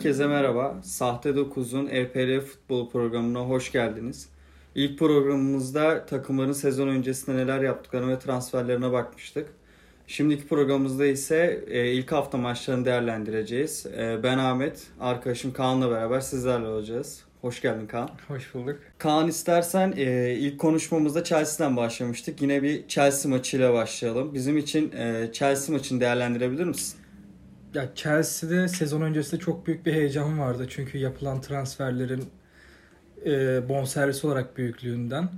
Herkese merhaba. Sahte 9'un EPL futbol programına hoş geldiniz. İlk programımızda takımların sezon öncesinde neler yaptıklarına ve transferlerine bakmıştık. Şimdiki programımızda ise e, ilk hafta maçlarını değerlendireceğiz. E, ben Ahmet, arkadaşım Kaan'la beraber sizlerle olacağız. Hoş geldin Kaan. Hoş bulduk. Kaan istersen e, ilk konuşmamızda Chelsea'den başlamıştık. Yine bir Chelsea maçıyla başlayalım. Bizim için e, Chelsea maçını değerlendirebilir misin? Ya Chelsea'de sezon öncesinde çok büyük bir heyecan vardı. Çünkü yapılan transferlerin e, bonservis olarak büyüklüğünden.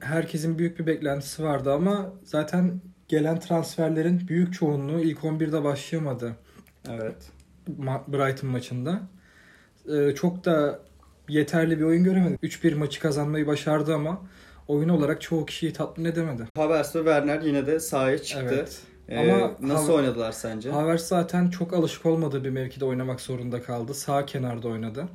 Herkesin büyük bir beklentisi vardı ama zaten gelen transferlerin büyük çoğunluğu ilk 11'de başlayamadı. Evet. Brighton maçında. E, çok da yeterli bir oyun göremedi. 3-1 maçı kazanmayı başardı ama oyun olarak çoğu kişiyi tatmin edemedi. Havertz ve Werner yine de sahaya çıktı. Evet. Ee, Ama nasıl Hav- oynadılar sence? Havertz zaten çok alışık olmadığı bir mevkide oynamak zorunda kaldı. Sağ kenarda oynadı.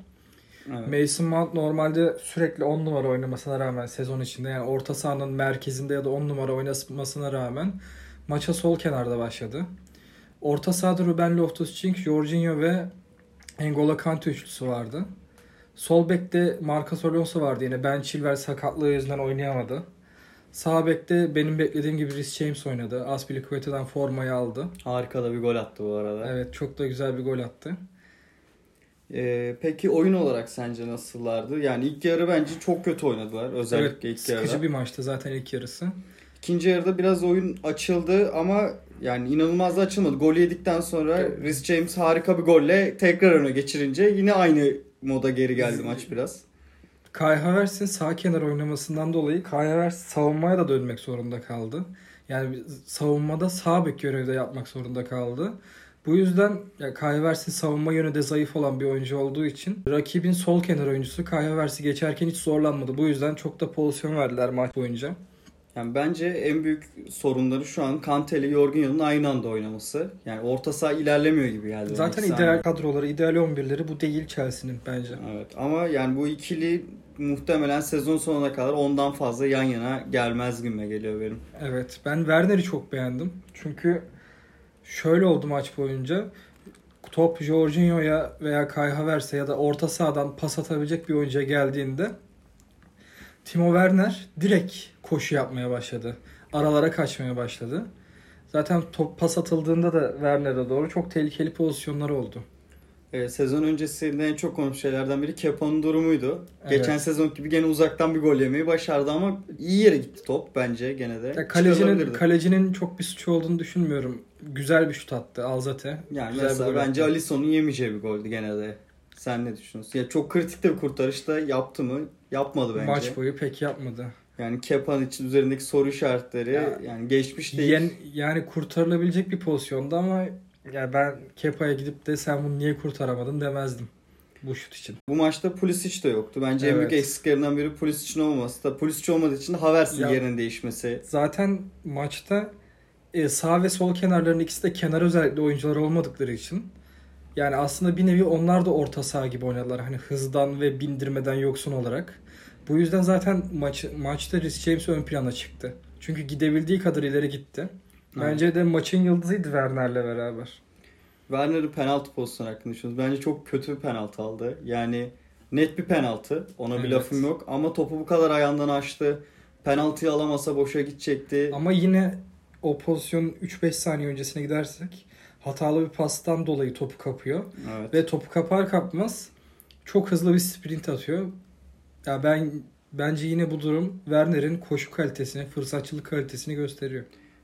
Evet. Mason Mount normalde sürekli 10 numara oynamasına rağmen sezon içinde yani orta sahanın merkezinde ya da 10 numara oynamasına rağmen maça sol kenarda başladı. Orta sahada Ruben Loftus-Cheek, Jorginho ve N'Golo Kante üçlüsü vardı. Sol bekte Marcos Alonso vardı yine. Ben Chilwell sakatlığı yüzünden oynayamadı. Sağ bekte benim beklediğim gibi Rhys James oynadı. Aspilicueta'dan formayı aldı. Harika da bir gol attı bu arada. Evet çok da güzel bir gol attı. Ee, peki oyun olarak sence nasıllardı? Yani ilk yarı bence çok kötü oynadılar. Özellikle evet, ilk yarıda. sıkıcı bir maçtı zaten ilk yarısı. İkinci yarıda biraz oyun açıldı ama yani inanılmaz da açılmadı. Gol yedikten sonra Evet. Rhys James harika bir golle tekrar öne geçirince yine aynı moda geri geldi maç biraz. Kai Havertz'in sağ kenar oynamasından dolayı Kai Havertz savunmaya da dönmek zorunda kaldı. Yani savunmada sağ bek görevde yapmak zorunda kaldı. Bu yüzden ya Kai Havertz'in savunma yönü de zayıf olan bir oyuncu olduğu için rakibin sol kenar oyuncusu Kai Havertz'i geçerken hiç zorlanmadı. Bu yüzden çok da pozisyon verdiler maç boyunca. Yani bence en büyük sorunları şu an Kante ile Jorginho'nun aynı anda oynaması. Yani orta saha ilerlemiyor gibi geldi. Zaten ideal saniye. kadroları, ideal 11'leri bu değil Chelsea'nin bence. Evet ama yani bu ikili muhtemelen sezon sonuna kadar ondan fazla yan yana gelmez gibi geliyor benim. Evet ben Werner'i çok beğendim. Çünkü şöyle oldu maç boyunca. Top Jorginho'ya veya Kai Havertz'e ya da orta sahadan pas atabilecek bir oyuncuya geldiğinde Timo Werner direkt koşu yapmaya başladı. Aralara kaçmaya başladı. Zaten top pas atıldığında da Werner'e doğru çok tehlikeli pozisyonlar oldu. Ee, sezon öncesinde en çok konuşulan şeylerden biri Kepa'nın durumuydu. Evet. Geçen sezon gibi gene uzaktan bir gol yemeyi başardı ama iyi yere gitti top bence gene de. Ya kalecinin kalecinin çok bir suçu olduğunu düşünmüyorum. Güzel bir şut attı Alzate. yani Güzel mesela bence. Alisson'un yemeyeceği bir goldü gene de. Sen ne düşünüyorsun? Ya çok kritik de bir kurtarış da yaptı mı? Yapmadı bence. Maç boyu pek yapmadı. Yani Kepa'nın için üzerindeki soru işaretleri Ya, yani geçmiş değil. Yen, yani kurtarılabilecek bir pozisyonda ama ya ben Kepa'ya gidip de sen bunu niye kurtaramadın demezdim bu şut için. Bu maçta Pulisic de yoktu. Bence en Evet. büyük eksiklerinden biri Pulisic'in olmaması. Da Pulisic olmadığı için Havertz'in yerinin değişmesi. Zaten maçta e, sağ ve sol kenarların ikisi de kenar özellikle oyuncular olmadıkları için yani aslında bir nevi onlar da orta saha gibi oynadılar. Hani hızdan ve bindirmeden yoksun olarak. Bu yüzden zaten maç, maçta Rhys James ön plana çıktı. Çünkü gidebildiği kadar ileri gitti. Bence de maçın yıldızıydı Werner'le beraber. Werner'ın penaltı pozisyonu hakkında düşünüyorsunuz. Bence çok kötü bir penaltı aldı. Yani net bir penaltı. Ona bir Evet. lafım yok. Ama topu bu kadar ayağından açtı. Penaltıyı alamasa boşa gidecekti. Ama yine o pozisyonun 3-5 saniye öncesine gidersek hatalı bir pastan dolayı topu kapıyor. Evet. Ve topu kapar kapmaz çok hızlı bir sprint atıyor. Ya ben bence yine bu durum Werner'in koşu kalitesini, fırsatçılık kalitesini gösteriyor.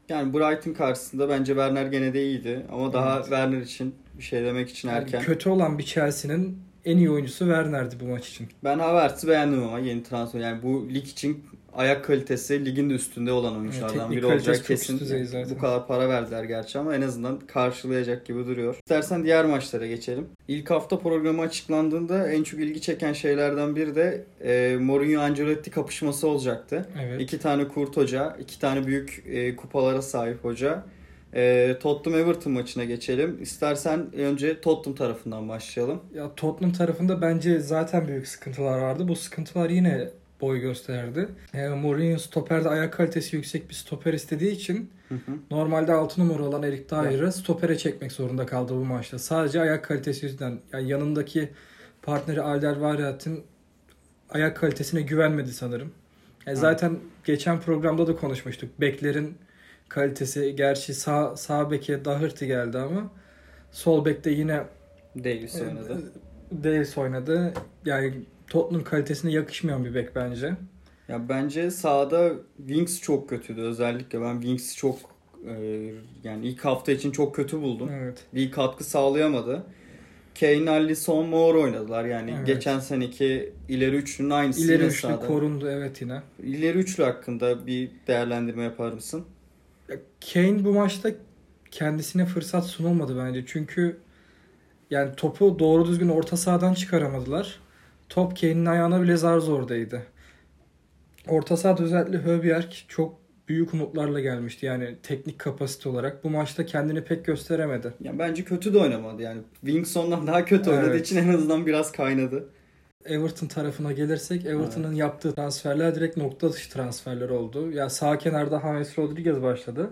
Yani Brighton karşısında bence Werner gene de iyiydi. Ama daha Evet. Werner için bir şey demek için Yani erken. kötü olan bir Chelsea'nin en iyi oyuncusu Werner'di bu maç için. Ben Havertz'i beğendim ama yeni transfer. Yani bu lig için ayak kalitesi ligin de üstünde olan oyunculardan teknik biri olacak kesin. Bu kadar para verdiler gerçi ama en azından karşılayacak gibi duruyor. İstersen diğer maçlara geçelim. İlk hafta programı açıklandığında en çok ilgi çeken şeylerden biri de e, Mourinho Ancelotti kapışması olacaktı. Evet. İki tane kurt hoca, iki tane büyük e, kupalara sahip hoca. E, Tottenham Everton maçına geçelim. İstersen önce Tottenham tarafından başlayalım. Ya Tottenham tarafında bence zaten büyük sıkıntılar vardı. Bu sıkıntılar yine boy gösterdi. E, Mourinho stoperde ayak kalitesi yüksek bir stoper istediği için Hı hı. normalde 6 numara olan Erik Dyer'ı stopere çekmek zorunda kaldı bu maçta. Sadece ayak kalitesi yüzünden. Yani yanındaki partneri Alderweireld ayak kalitesine güvenmedi sanırım. Yani zaten geçen programda da konuşmuştuk. Beklerin kalitesi gerçi sağ, sağ beke Doherty geldi ama sol bekte yine Davis oynadı. Davis oynadı. Yani Tottenham kalitesine yakışmayan bir bek bence. Ya bence sahada Wings çok kötüydü özellikle. Ben Wings'i çok e, yani ilk hafta için çok kötü buldum. Evet. Bir katkı sağlayamadı. Kane, Alisson, Moore oynadılar. Yani Evet. geçen seneki ileri üçlünün aynısı İleri üçlü sahada. korundu evet yine. İleri üçlü hakkında bir değerlendirme yapar mısın? Kane bu maçta kendisine fırsat sunulmadı bence. Çünkü yani topu doğru düzgün orta sahadan çıkaramadılar. Top Kane'in ayağına bile zar zordaydı. Orta sahada özellikle Höbjerg çok büyük umutlarla gelmişti. Yani teknik kapasite olarak. Bu maçta kendini pek gösteremedi. Yani bence kötü de oynamadı. Yani Wings ondan daha kötü oynadığı Evet. için en azından biraz kaynadı. Everton tarafına gelirsek Everton'ın yaptığı transferler direkt nokta dışı transferler oldu. Ya sağ kenarda James Rodriguez başladı.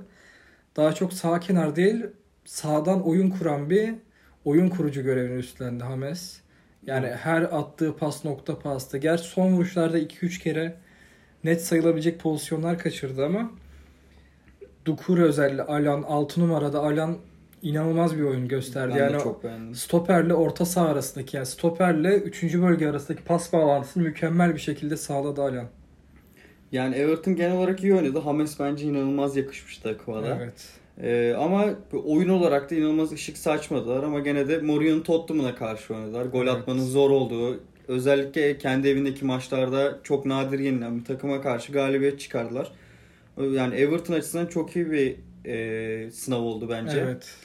Daha çok sağ kenar değil sağdan oyun kuran bir oyun kurucu görevini üstlendi James. Yani her attığı pas nokta pastı. Gerçi son vuruşlarda 2-3 kere net sayılabilecek pozisyonlar kaçırdı ama Dukure özellikle Alan 6 numarada Alan inanılmaz bir oyun gösterdi. Ben yani çok beğendim. stoperle orta saha arasındaki yani stoperle 3. bölge arasındaki pas bağlantısını mükemmel bir şekilde sağladı Alan. Yani Everton genel olarak iyi oynadı. James bence inanılmaz yakışmış takıma da. Evet. Ee, ama oyun olarak da inanılmaz ışık saçmadılar ama gene de Mourinho'nun Tottenham'ına karşı oynadılar. Gol Evet. atmanın zor olduğu, özellikle kendi evindeki maçlarda çok nadir yenilen bir takıma karşı galibiyet çıkardılar. Yani Everton açısından çok iyi bir e, sınav oldu bence. Evet.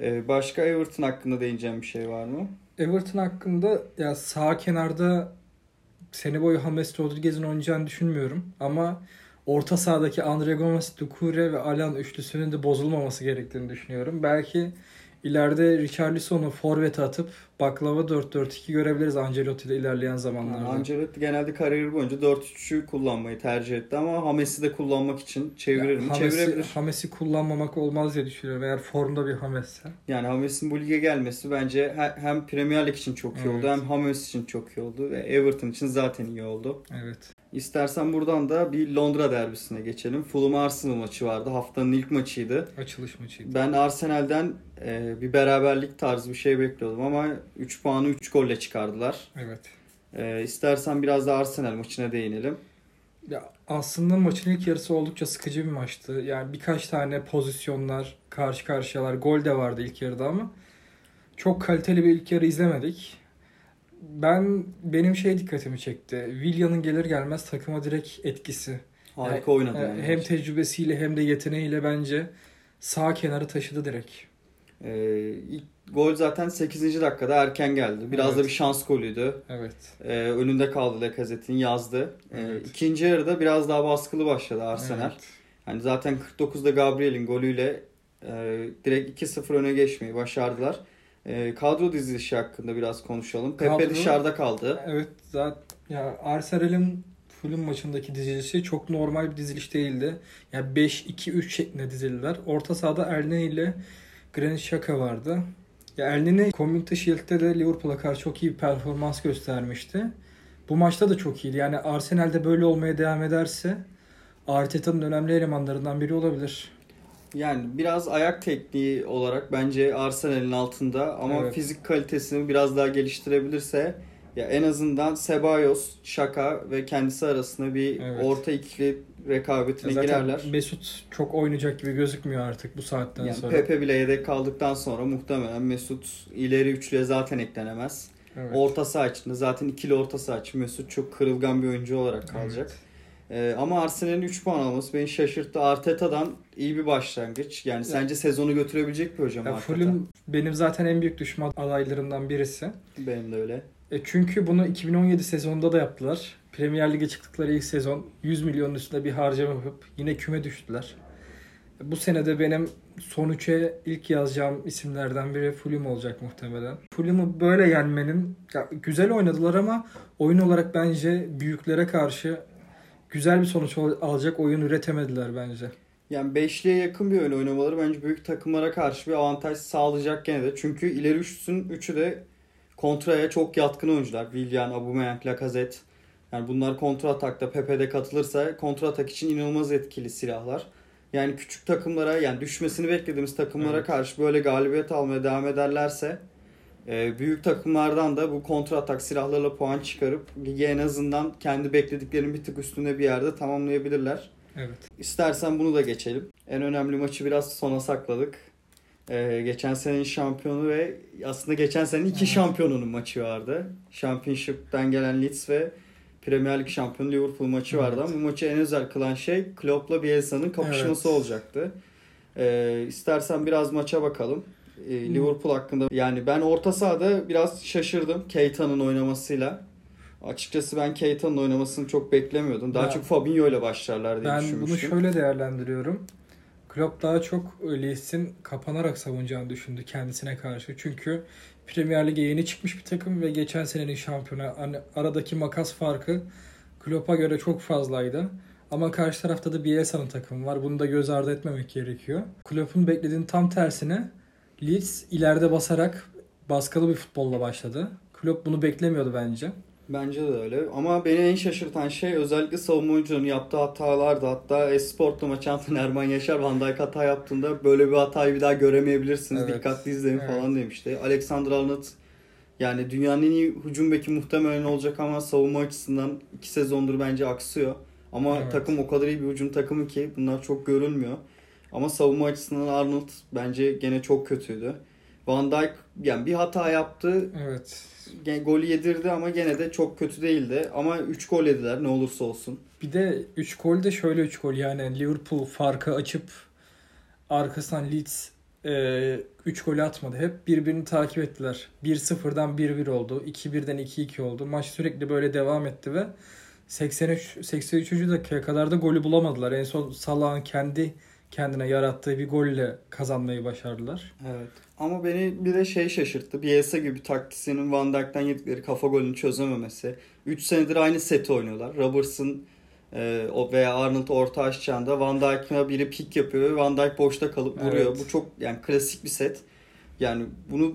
E, başka Everton hakkında değineceğim bir şey var mı? Everton hakkında ya sağ kenarda sene boyu James Rodriguez'in oynayacağını düşünmüyorum ama orta sahadaki Andre Gomes, Doucouré ve Alan üçlüsünün de bozulmaması gerektiğini düşünüyorum. Belki ileride Richarlison'u forvete atıp baklava 4-4-2 görebiliriz Ancelotti ile ilerleyen zamanlarda. Yani Ancelotti genelde kariyeri boyunca 4-3'ü kullanmayı tercih etti ama Hames'i de kullanmak için çevirir mi? Hames'i- Çevirebilir. Hames'i kullanmamak olmaz diye düşünüyorum eğer formda bir Hames'se. Yani Hames'in bu lige gelmesi bence he- hem Premier Lig için çok iyi oldu Evet. hem Hames için çok iyi oldu ve Everton için zaten iyi oldu. Evet. İstersen buradan da bir Londra derbisine geçelim. Fulham Arsenal maçı vardı. Haftanın ilk maçıydı. Açılış maçıydı. Ben Arsenal'den e, bir beraberlik tarzı bir şey bekliyordum ama 3 puanı 3 golle çıkardılar. Evet. E, istersen biraz da Arsenal maçına değinelim. Ya aslında maçın ilk yarısı oldukça sıkıcı bir maçtı. Yani birkaç tane pozisyonlar, karşı karşıyalar, gol de vardı ilk yarıda ama çok kaliteli bir ilk yarı izlemedik. Ben benim şey dikkatimi çekti. Willian'ın gelir gelmez takıma direkt etkisi. Harika Yani, oynadı. e, yani. Hem tecrübesiyle hem de yeteneğiyle bence sağ kenarı taşıdı direkt. E, ilk gol zaten 8. dakikada erken geldi. Biraz Evet. da bir şans golüydü. Evet. Ee, önünde kaldı Lacazette'in yazdı. Ee, Evet. İkinci yarıda biraz daha baskılı başladı Arsenal. Evet. Yani zaten 49'da Gabriel'in golüyle e, direkt 2-0 öne geçmeyi başardılar. E, kadro dizilişi hakkında biraz konuşalım. Pepe Kadro- dışarıda kaldı. Evet zaten ya Arsenal'in Fulham maçındaki dizilişi çok normal bir diziliş değildi. Yani 5-2-3 şeklinde dizildiler. Orta sahada Elneny ile Granit Xhaka vardı. Ya Elneny Community Shield'de de Liverpool'a karşı çok iyi bir performans göstermişti. Bu maçta da çok iyiydi. Yani Arsenal'de böyle olmaya devam ederse Arteta'nın önemli elemanlarından biri olabilir. Yani biraz ayak tekniği olarak bence Arsenal'in altında ama Evet. fizik kalitesini biraz daha geliştirebilirse ya en azından Ceballos, Şaka ve kendisi arasında bir Evet. orta ikili rekabetine Zaten girerler. Mesut çok oynayacak gibi gözükmüyor artık bu saatten Yani sonra. Pepe bile yedek kaldıktan sonra muhtemelen Mesut ileri üçlüye zaten eklenemez. Evet. Orta saha içinde zaten ikili orta saha için Mesut çok kırılgan bir oyuncu olarak kalacak. Ee, ama Arsenal'in 3 puan alması beni şaşırttı. Arteta'dan iyi bir başlangıç. Yani sence sezonu götürebilecek bir hocam Ya Arteta? Fulham benim zaten en büyük düşman adaylarımdan birisi. Benim de öyle. E çünkü bunu 2017 sezonunda da yaptılar. Premier Lig'e çıktıkları ilk sezon 100 milyonun üstünde bir harcama yapıp yine küme düştüler. Bu sene de benim son üçe ilk yazacağım isimlerden biri Fulham olacak muhtemelen. Fulham'ı böyle yenmenin ya güzel oynadılar ama oyun olarak bence büyüklere karşı güzel bir sonuç al- alacak oyun üretemediler bence. Yani beşliğe yakın bir oyun oynamaları bence büyük takımlara karşı bir avantaj sağlayacak gene de. Çünkü ileri üçsün üçü de kontraya çok yatkın oyuncular. Willian, Aubameyang, Lacazette. Yani bunlar kontra atakta Pepe'de katılırsa kontra atak için inanılmaz etkili silahlar. Yani küçük takımlara yani düşmesini beklediğimiz takımlara Evet. karşı böyle galibiyet almaya devam ederlerse e, büyük takımlardan da bu kontra atak silahlarla puan çıkarıp ligi en azından kendi beklediklerinin bir tık üstünde bir yerde tamamlayabilirler. Evet. İstersen bunu da geçelim. En önemli maçı biraz sona sakladık. Ee, geçen senenin şampiyonu ve aslında geçen senenin iki Evet. şampiyonunun maçı vardı. Championship'ten gelen Leeds ve Premier Lig şampiyonu Liverpool maçı vardı Evet. ama bu maçı en özel kılan şey Klopp'la Bielsa'nın kapışması Evet. olacaktı. Ee, istersen biraz maça bakalım. Hmm. Liverpool hakkında yani ben orta sahada biraz şaşırdım Keita'nın oynamasıyla. Açıkçası ben Keita'nın oynamasını çok beklemiyordum. Daha Ben- çok Fabinho ile başlarlar diye Ben bunu düşünmüştüm. şöyle değerlendiriyorum. Klopp daha çok Leeds'in kapanarak savunacağını düşündü kendisine karşı. Çünkü Premier Lig'e yeni çıkmış bir takım ve geçen senenin şampiyonu. Hani aradaki makas farkı Klopp'a göre çok fazlaydı. Ama karşı tarafta da Bielsa'nın takımı var. Bunu da göz ardı etmemek gerekiyor. Klopp'un beklediğinin tam tersine Leeds ileride basarak baskılı bir futbolla başladı. Klopp bunu beklemiyordu bence. Bence de öyle. Ama beni en şaşırtan şey özellikle savunma oyuncularının yaptığı hatalardı. Hatta Esport'ta maç antrenörü Erman Yaşar Van Dijk hata yaptığında böyle bir hatayı bir daha göremeyebilirsiniz. Evet. Dikkatli izleyin Evet. falan demişti. Alexander Arnold yani dünyanın en iyi hücum beki muhtemelen olacak ama savunma açısından iki sezondur bence aksıyor. Ama Evet. takım o kadar iyi bir hücum takımı ki bunlar çok görülmüyor. Ama savunma açısından Arnold bence gene çok kötüydü. Van Dijk yani bir hata yaptı. Evet. Golü yedirdi ama gene de çok kötü değildi. Ama 3 gol yediler ne olursa olsun. Bir de 3 gol de şöyle 3 gol yani Liverpool farkı açıp arkasından Leeds 3 golü atmadı. Hep birbirini takip ettiler. 1-0'dan 1-1 oldu. 2-1'den 2-2 oldu. Maç sürekli böyle devam etti ve 83 83. dakikaya kadar da golü bulamadılar. En son Salah'ın kendi kendine yarattığı bir golle kazanmayı başardılar. Evet. Ama beni bir de şey şaşırttı. Bielsa gibi taktisinin Van Dijk'ten yedikleri kafa golünü çözememesi. 3 senedir aynı seti oynuyorlar. Robertson e, o veya Arnold orta açacağında Van Dijk'a biri pik yapıyor ve Van Dijk boşta kalıp vuruyor. Evet. Bu çok yani klasik bir set. Yani bunu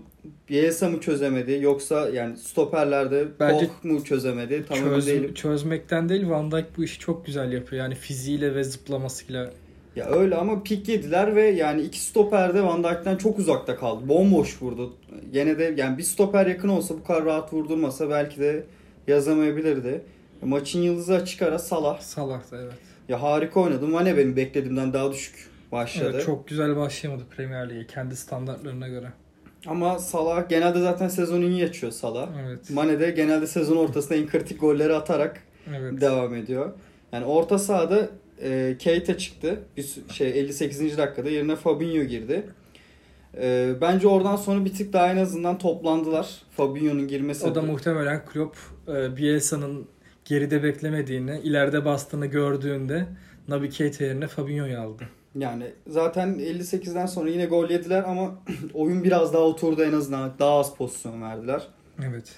Bielsa mı çözemedi yoksa yani stoperlerde Bence Koch mu çözemedi tam emin Çöz- değilim. çözmekten değil Van Dijk bu işi çok güzel yapıyor. Yani fiziğiyle ve zıplamasıyla. Ya öyle ama pik yediler ve yani iki stoper de Van Dijk'ten çok uzakta kaldı. Bomboş vurdu. Gene de yani bir stoper yakın olsa bu kadar rahat vurdurmasa belki de yazamayabilirdi. Maçın yıldızı açık ara Salah. Salah da evet. Ya harika oynadı. Mane benim beklediğimden daha düşük başladı. Evet, çok güzel başlayamadı Premier Lig'e kendi standartlarına göre. Ama Salah genelde zaten sezonu iyi açıyor Salah. Evet. Mane de genelde sezon ortasında en kritik golleri atarak Evet. devam ediyor. Yani orta sahada e, Keita çıktı. Bir şey 58. dakikada yerine Fabinho girdi. E, bence oradan sonra bir tık daha en azından toplandılar. Fabinho'nun girmesi. O da muhtemelen Klopp e, Bielsa'nın geride beklemediğini, ileride bastığını gördüğünde Naby Keita yerine Fabinho'yu aldı. yani zaten 58'den sonra yine gol yediler ama oyun biraz daha oturdu en azından. Daha az pozisyon verdiler. Evet.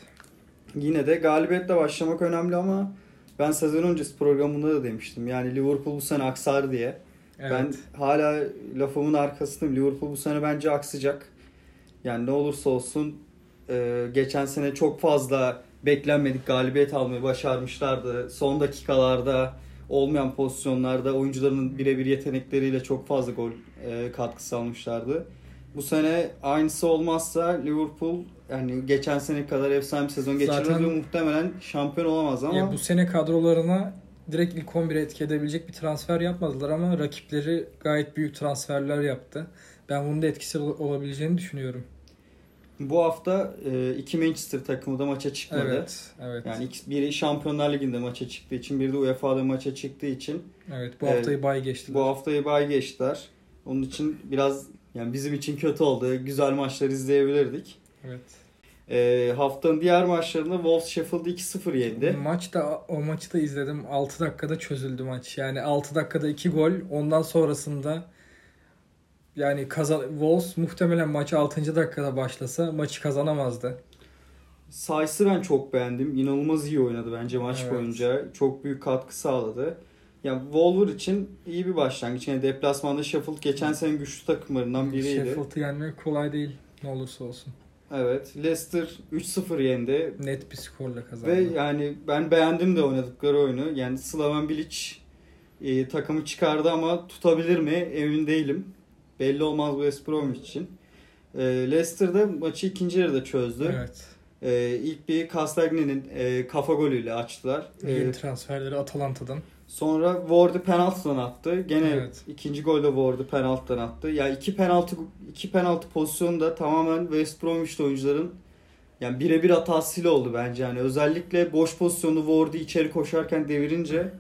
Yine de galibiyetle başlamak önemli ama ben sezon öncesi programında da demiştim. Yani Liverpool bu sene aksar diye. Evet. Ben hala lafımın arkasındayım. Liverpool bu sene bence aksayacak. Yani ne olursa olsun e, geçen sene çok fazla beklenmedik galibiyet almayı başarmışlardı. Son dakikalarda olmayan pozisyonlarda oyuncuların birebir yetenekleriyle çok fazla gol e, katkısı almışlardı. Bu sene aynısı olmazsa Liverpool yani geçen sene kadar efsane bir sezon geçirmez Zaten- ve muhtemelen şampiyon olamaz ama Ya bu sene kadrolarına direkt ilk 11'e etki edebilecek bir transfer yapmadılar ama rakipleri gayet büyük transferler yaptı. Ben bunun da etkisi ol- olabileceğini düşünüyorum. bu hafta e, iki Manchester takımı da maça çıkmadı. Evet, evet. Yani biri Şampiyonlar Ligi'nde maça çıktığı için, biri de UEFA'da maça çıktığı için evet, bu haftayı bay geçtiler. bu haftayı bay geçtiler. Onun için biraz yani bizim için kötü oldu. Güzel maçlar izleyebilirdik. Evet. E, haftanın diğer maçlarında Wolves Sheffield'ı 2-0 yendi. Maç da o maçı da izledim. 6 dakikada çözüldü maç. Yani 6 dakikada 2 gol. Ondan sonrasında Yani kazan Wolves muhtemelen maçı 6. dakikada başlasa maçı kazanamazdı. Sayıs'ı ben çok beğendim. İnanılmaz iyi oynadı bence maç Evet. boyunca. Çok büyük katkı sağladı. Ya Wolver için iyi bir başlangıç. Yani deplasmanda Sheffield geçen sene güçlü takımlarından biriydi. Sheffield'ı yenmek kolay değil ne olursa olsun. Evet. Leicester 3-0 yendi. Net bir skorla kazandı. Ve yani ben beğendim de oynadıkları oyunu. Yani Slaven Bilic e, takımı çıkardı ama tutabilir mi emin değilim. Belli olmaz bu West Bromwich için. E, Leicester'da maçı ikinci yarıda çözdü. Evet. E, ilk bir Castagnet'in e, kafa golüyle açtılar. E, Yeni transferleri Atalanta'dan. Sonra Ward'ı penaltıdan attı. Gene Evet. ikinci golde Ward'ı penaltıdan attı. Ya iki penaltı iki penaltı pozisyonu da tamamen West Bromwich oyuncuların yani birebir hatasıyla oldu bence. Yani özellikle boş pozisyonu Ward'ı içeri koşarken devirince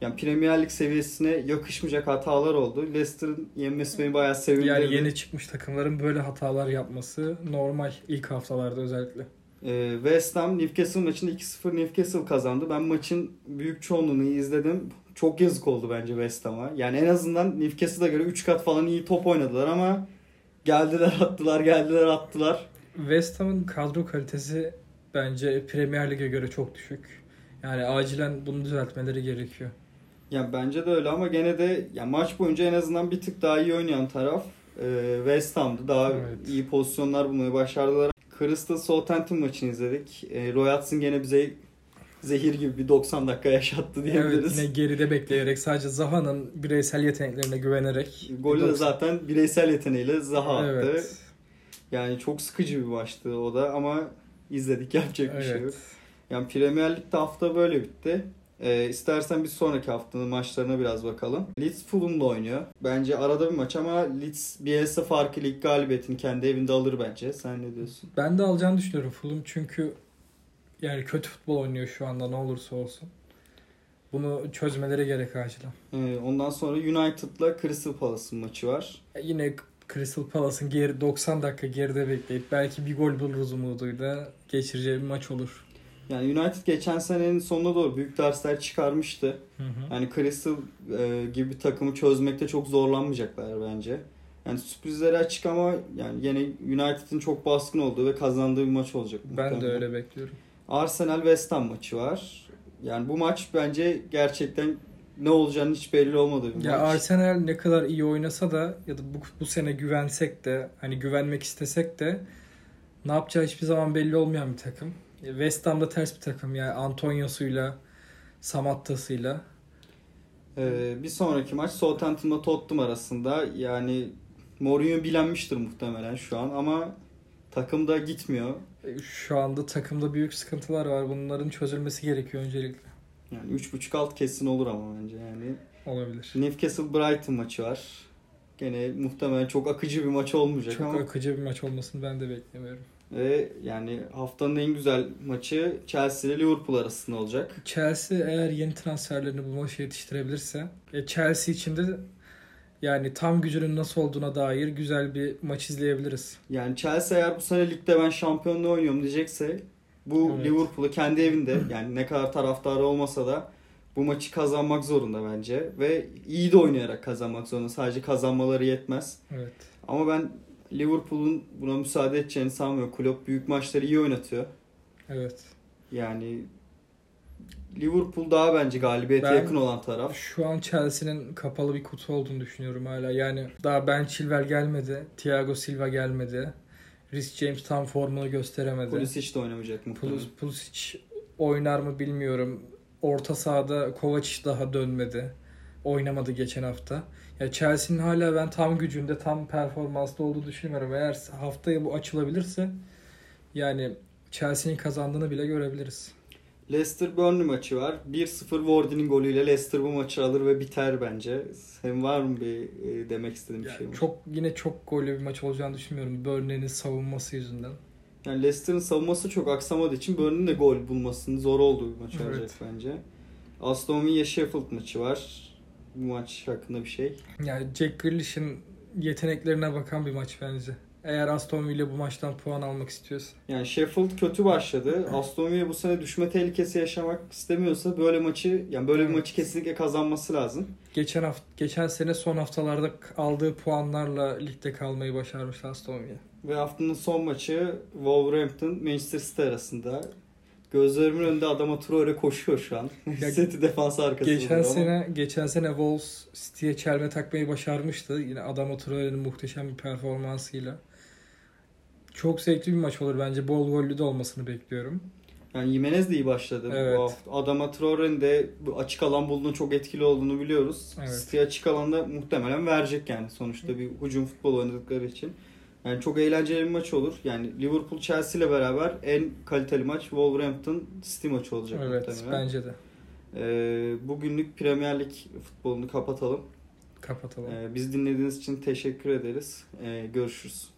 yani Premier Lig seviyesine yakışmayacak hatalar oldu. Leicester'ın yenmesi beni bayağı sevindirdi. Yani yeni çıkmış takımların böyle hatalar yapması normal ilk haftalarda özellikle. Ee, West Ham Newcastle maçında 2-0 Newcastle kazandı. Ben maçın büyük çoğunluğunu izledim. Çok yazık oldu bence West Ham'a. Yani en azından Newcastle'a göre 3 kat falan iyi top oynadılar ama geldiler attılar geldiler attılar. West Ham'ın kadro kalitesi bence Premier Lig'e göre çok düşük. Yani acilen bunu düzeltmeleri gerekiyor. Ya bence de öyle ama gene de ya maç boyunca en azından bir tık daha iyi oynayan taraf e, West Ham'dı. Daha Evet. iyi pozisyonlar bulmayı başardılar. Crystal Southampton maçını izledik. E, Roy Hodgson gene bize zehir gibi bir 90 dakika yaşattı Evet diyebiliriz. yine geride bekleyerek sadece Zaha'nın bireysel yeteneklerine güvenerek. Golü de 90 zaten bireysel yeteneğiyle Zaha attı. Evet. Yani çok sıkıcı bir maçtı o da ama izledik yapacak bir şey yok. Evet. Yani Premier Lig'de hafta böyle bitti. Ee, istersen bir sonraki haftanın maçlarına biraz bakalım. Leeds Fulham'la oynuyor. Bence arada bir maç ama Leeds Bielsa farkı lig galibiyetini kendi evinde alır bence. Sen ne diyorsun? Ben de alacağını düşünüyorum Fulham çünkü yani kötü futbol oynuyor şu anda ne olursa olsun. Bunu çözmeleri gerek acilen. Ee, ondan sonra United'la Crystal Palace'ın maçı var. E, Yine Crystal Palace'ın geri 90 dakika geride bekleyip belki bir gol buluruz umuduyla geçireceği bir maç olur. Yani United geçen senenin sonuna doğru büyük dersler çıkarmıştı. Hı hı. Yani Crystal e, gibi takımı çözmekte çok zorlanmayacaklar bence. Yani sürprizleri açık ama yani yine United'ın çok baskın olduğu ve kazandığı bir maç olacak. Ben de muhtemelen. öyle bekliyorum. Arsenal West Ham maçı var. Yani bu maç bence gerçekten ne olacağını hiç belli olmadığı bir Ya maç. Arsenal ne kadar iyi oynasa da ya da bu, bu sene güvensek de hani güvenmek istesek de ne yapacağı hiçbir zaman belli olmayan bir takım. West Ham da ters bir takım yani Antonios'uyla Samatta'sıyla. Ee, bir sonraki maç Southampton'la Tottenham arasında. Yani Mourinho bilenmiştir muhtemelen şu an ama takım da gitmiyor. E, Şu anda takımda büyük sıkıntılar var. Bunların çözülmesi gerekiyor öncelikle. Yani 3.5 alt kesin olur ama bence yani. Olabilir. Newcastle Brighton maçı var. Gene muhtemelen çok akıcı bir maç olmayacak Çok ama akıcı bir maç olmasını ben de beklemiyorum. Ve yani haftanın en güzel maçı Chelsea ile Liverpool arasında olacak. Chelsea eğer yeni transferlerini bu maça yetiştirebilirse e, Chelsea için de yani tam gücünün nasıl olduğuna dair güzel bir maç izleyebiliriz. Yani Chelsea eğer bu sene ligde ben şampiyonluğu oynuyorum diyecekse bu Evet. Liverpool'u kendi evinde yani ne kadar taraftarı olmasa da bu maçı kazanmak zorunda bence ve iyi de oynayarak kazanmak zorunda. Sadece kazanmaları yetmez. Evet. Ama ben Liverpool'un buna müsaade edeceğini sanmıyorum. Klopp büyük maçları iyi oynatıyor. Evet. Yani Liverpool daha bence galibiyete Ben- yakın olan taraf. Şu an Chelsea'nin kapalı bir kutu olduğunu düşünüyorum hala. Yani daha Ben Chilwell gelmedi. Thiago Silva gelmedi. Rhys James tam formunu gösteremedi. Pulisic de oynamayacak muhtemelen. Pulisic, Pulisic oynar mı bilmiyorum. Orta sahada Kovacic daha dönmedi. Oynamadı geçen hafta. Ya Chelsea'nin hala ben tam gücünde, tam performanslı olduğu düşünmüyorum. Eğer haftaya bu açılabilirse yani Chelsea'nin kazandığını bile görebiliriz. Leicester Burnley maçı var. 1-0 Wardy'nin golüyle Leicester bu maçı alır ve biter bence. Sen var mı bir e, demek istediğin bir Yani şey mi? çok yine çok gollü bir maç olacağını düşünmüyorum. Burnley'nin savunması yüzünden. Yani Leicester'ın savunması çok aksamadığı için Burnley'nin de gol bulmasının zor olduğu bir maç Evet. olacak bence. Aston Villa Sheffield maçı var. Maç hakkında bir şey. Yani Jack Grealish'in yeteneklerine bakan bir maç bence. Eğer Aston Villa bu maçtan puan almak istiyorsa. Yani Sheffield kötü başladı. Aston Villa bu sene düşme tehlikesi yaşamak istemiyorsa böyle maçı yani böyle bir maçı kesinlikle kazanması lazım. geçen hafta geçen sene son haftalarda aldığı puanlarla ligde kalmayı başarmıştı Aston Villa. Ve haftanın son maçı Wolverhampton Manchester City arasında. Gözlerimin önünde Adama Traore koşuyor şu an. City defans arkasında. Geçen ama. sene geçen sene Wolves City'ye çelme takmayı başarmıştı. Yine Adama Traore'nin muhteşem bir performansıyla. Çok zevkli bir maç olur bence. Bol gollü de olmasını bekliyorum. Yani Jimenez de iyi başladı Evet. bu hafta. Adama Traore'nin de bu açık alan bulduğunda çok etkili olduğunu biliyoruz. Evet. City açık alanda muhtemelen verecek yani sonuçta bir hücum futbol oynadıkları için. Yani çok eğlenceli bir maç olur. Yani Liverpool Chelsea ile beraber en kaliteli maç Wolverhampton City maçı olacak Evet muhtemelen. bence de. Ee, bugünlük Premier Lig futbolunu kapatalım. Kapatalım. Ee, biz dinlediğiniz için teşekkür ederiz. Ee, görüşürüz.